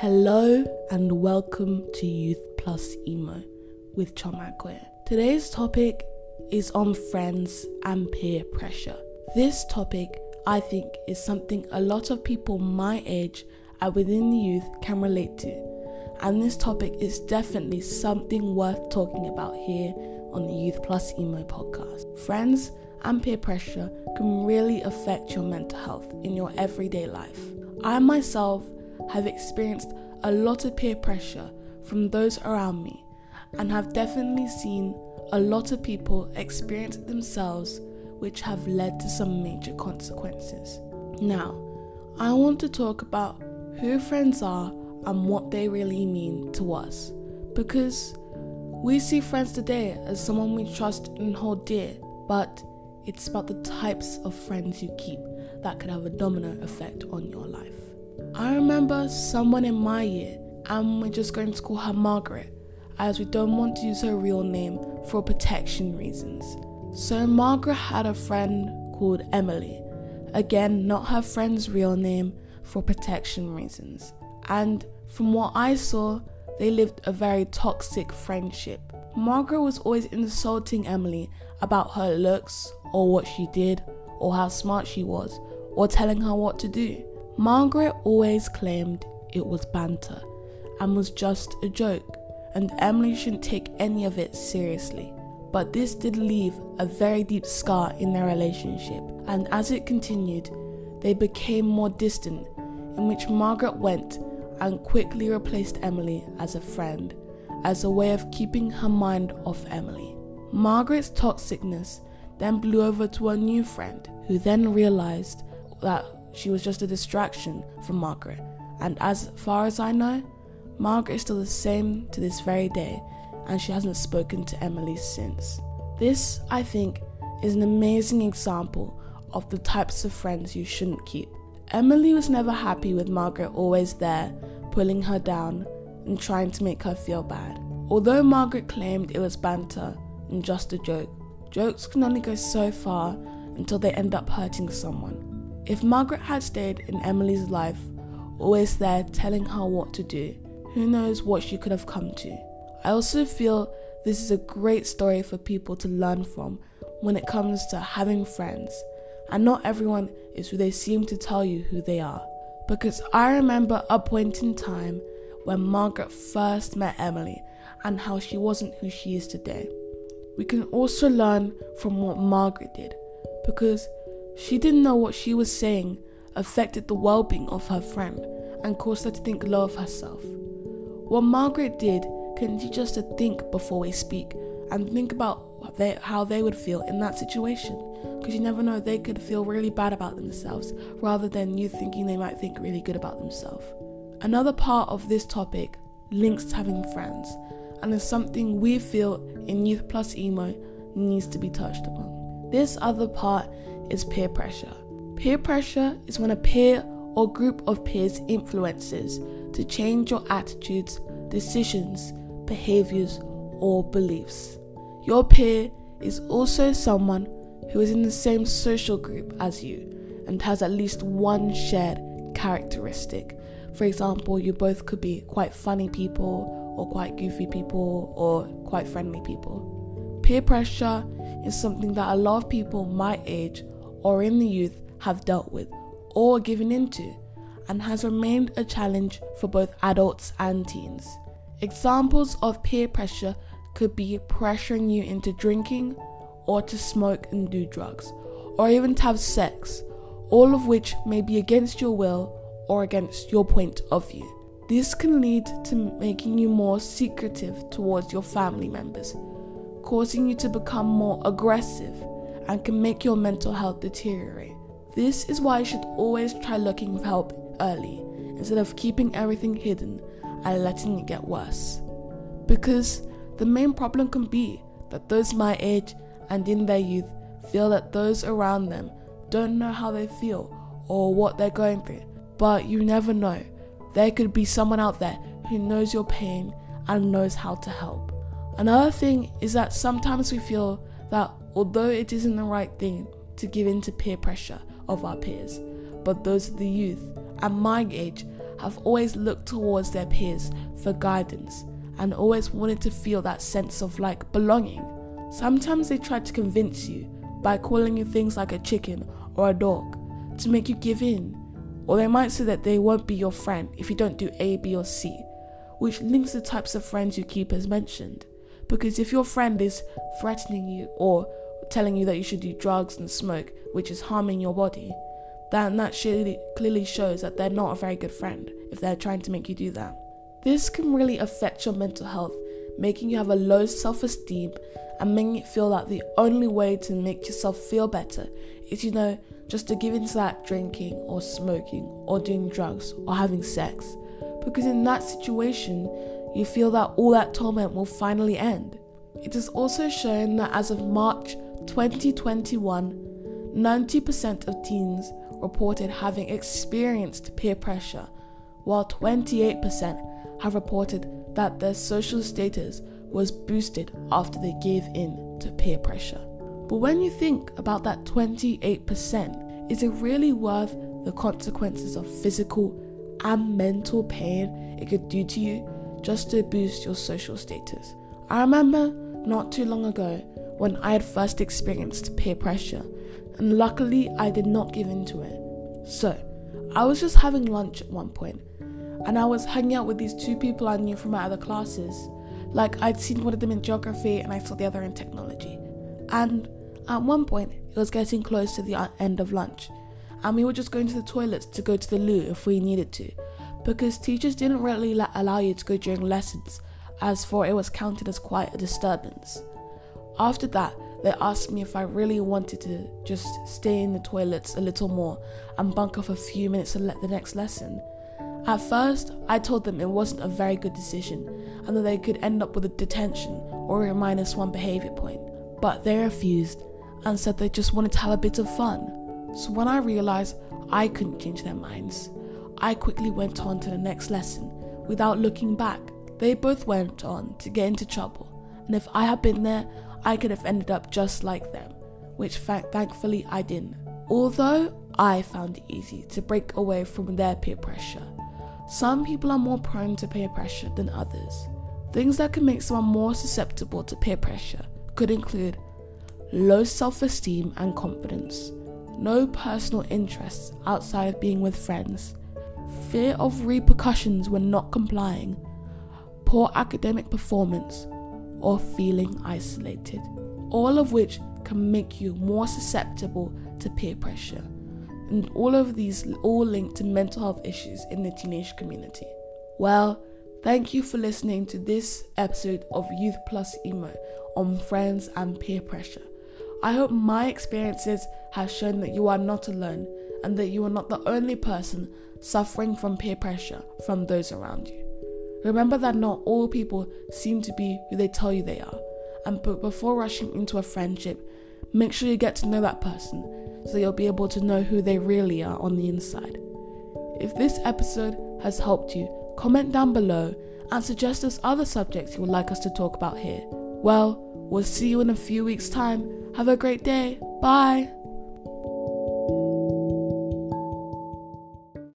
Hello and welcome to Youth Plus Emo with Chomakwe. Today's topic is on friends and peer pressure. This topic, I think, is something a lot of people my age and within the youth can relate to. And this topic is definitely something worth talking about here on the Youth Plus Emo podcast. Friends and peer pressure can really affect your mental health in your everyday life. I myself have experienced a lot of peer pressure from those around me and have definitely seen a lot of people experience it themselves, which have led to some major consequences. Now, I want to talk about who friends are and what they really mean to us because we see friends today as someone we trust and hold dear, but it's about the types of friends you keep that could have a domino effect on your life. I remember someone in my year, and we're just going to call her Margaret, as we don't want to use her real name for protection reasons. So, Margaret had a friend called Emily. Again, not her friend's real name for protection reasons. And from what I saw, they lived a very toxic friendship. Margaret was always insulting Emily about her looks, or what she did, or how smart she was, or telling her what to do. Margaret always claimed it was banter and was just a joke, and Emily shouldn't take any of it seriously. But this did leave a very deep scar in their relationship, and as it continued, they became more distant, in which Margaret went and quickly replaced Emily as a friend, as a way of keeping her mind off Emily. Margaret's toxicness then blew over to a new friend, who then realized that she was just a distraction from Margaret. And as far as I know, Margaret is still the same to this very day, and she hasn't spoken to Emily since. This, I think, is an amazing example of the types of friends you shouldn't keep. Emily was never happy with Margaret always there, pulling her down and trying to make her feel bad. Although Margaret claimed it was banter and just a joke, jokes can only go so far until they end up hurting someone. If Margaret had stayed in Emily's life, always there telling her what to do, who knows what she could have come to. I also feel this is a great story for people to learn from when it comes to having friends, and not everyone is who they seem to tell you who they are. Because I remember a point in time when Margaret first met Emily and how she wasn't who she is today. We can also learn from what Margaret did because she didn't know what she was saying affected the well being of her friend and caused her to think low of herself. What Margaret did can teach us to think before we speak and think about they, how they would feel in that situation because you never know, they could feel really bad about themselves rather than you thinking they might think really good about themselves. Another part of this topic links to having friends and is something we feel in Youth Plus Emo needs to be touched upon. This other part is peer pressure. Peer pressure is when a peer or group of peers influences to change your attitudes, decisions, behaviors, or beliefs. Your peer is also someone who is in the same social group as you and has at least one shared characteristic. For example, you both could be quite funny people, or quite goofy people, or quite friendly people. Peer pressure is something that a lot of people my age or in the youth have dealt with or given into, and has remained a challenge for both adults and teens. Examples of peer pressure could be pressuring you into drinking or to smoke and do drugs, or even to have sex, all of which may be against your will or against your point of view. This can lead to making you more secretive towards your family members, causing you to become more aggressive and can make your mental health deteriorate. This is why you should always try looking for help early instead of keeping everything hidden and letting it get worse. Because the main problem can be that those my age and in their youth feel that those around them don't know how they feel or what they're going through. But you never know. There could be someone out there who knows your pain and knows how to help. Another thing is that sometimes we feel that although it isn't the right thing to give in to peer pressure of our peers, but those of the youth at my age have always looked towards their peers for guidance and always wanted to feel that sense of like belonging. Sometimes they try to convince you by calling you things like a chicken or a dog to make you give in. Or they might say that they won't be your friend if you don't do A, B, or C, which links the types of friends you keep as mentioned. Because if your friend is threatening you or telling you that you should do drugs and smoke, which is harming your body, then that clearly shows that they're not a very good friend if they're trying to make you do that. This can really affect your mental health, making you have a low self esteem and making it feel like the only way to make yourself feel better is, you know, just to give into that drinking or smoking or doing drugs or having sex. Because in that situation, you feel that all that torment will finally end. It is also shown that as of March 2021, 90% of teens reported having experienced peer pressure, while 28% have reported that their social status was boosted after they gave in to peer pressure. But when you think about that 28%, is it really worth the consequences of physical and mental pain it could do to you just to boost your social status? I remember not too long ago when I had first experienced peer pressure, and luckily I did not give in to it. So, I was just having lunch at one point, and I was hanging out with these two people I knew from my other classes. Like, I'd seen one of them in geography, and I saw the other in technology. And at one point, it was getting close to the uh, end of lunch, and we were just going to the toilets to go to the loo if we needed to, because teachers didn't really allow you to go during lessons, as for it was counted as quite a disturbance. After that, they asked me if I really wanted to just stay in the toilets a little more and bunk off a few minutes and let the next lesson. At first, I told them it wasn't a very good decision and that they could end up with a detention or a minus one behaviour point, but they refused and said they just wanted to have a bit of fun. So when I realised I couldn't change their minds, I quickly went on to the next lesson without looking back. They both went on to get into trouble, and if I had been there, I could have ended up just like them, which thankfully I didn't. Although I found it easy to break away from their peer pressure, some people are more prone to peer pressure than others. Things that can make someone more susceptible to peer pressure could include low self esteem and confidence, no personal interests outside of being with friends, fear of repercussions when not complying, poor academic performance, or feeling isolated, all of which can make you more susceptible to peer pressure. And all of these all linked to mental health issues in the teenage community. Well, thank you for listening to this episode of Youth Plus Emo on friends and peer pressure. I hope my experiences have shown that you are not alone and that you are not the only person suffering from peer pressure from those around you. Remember that not all people seem to be who they tell you they are. And but before rushing into a friendship, make sure you get to know that person so you'll be able to know who they really are on the inside. If this episode has helped you, comment down below and suggest us other subjects you would like us to talk about here. Well, we'll see you in a few weeks' time. Have a great day. Bye.